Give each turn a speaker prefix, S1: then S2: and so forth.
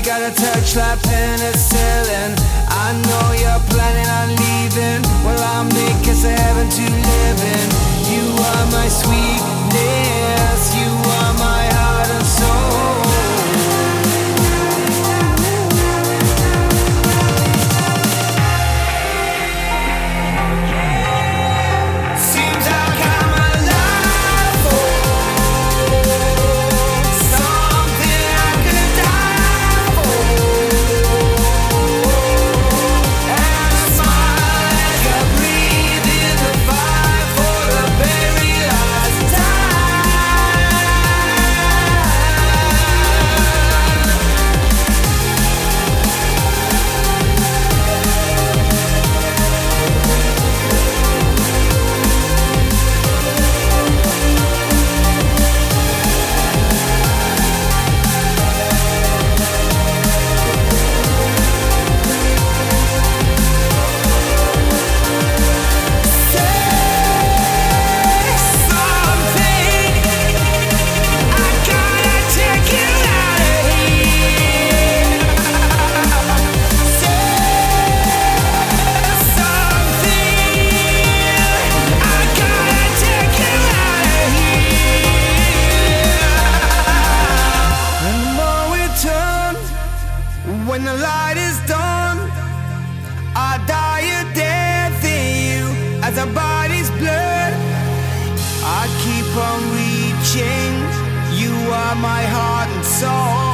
S1: You got a touch like penicillin. My heart and soul.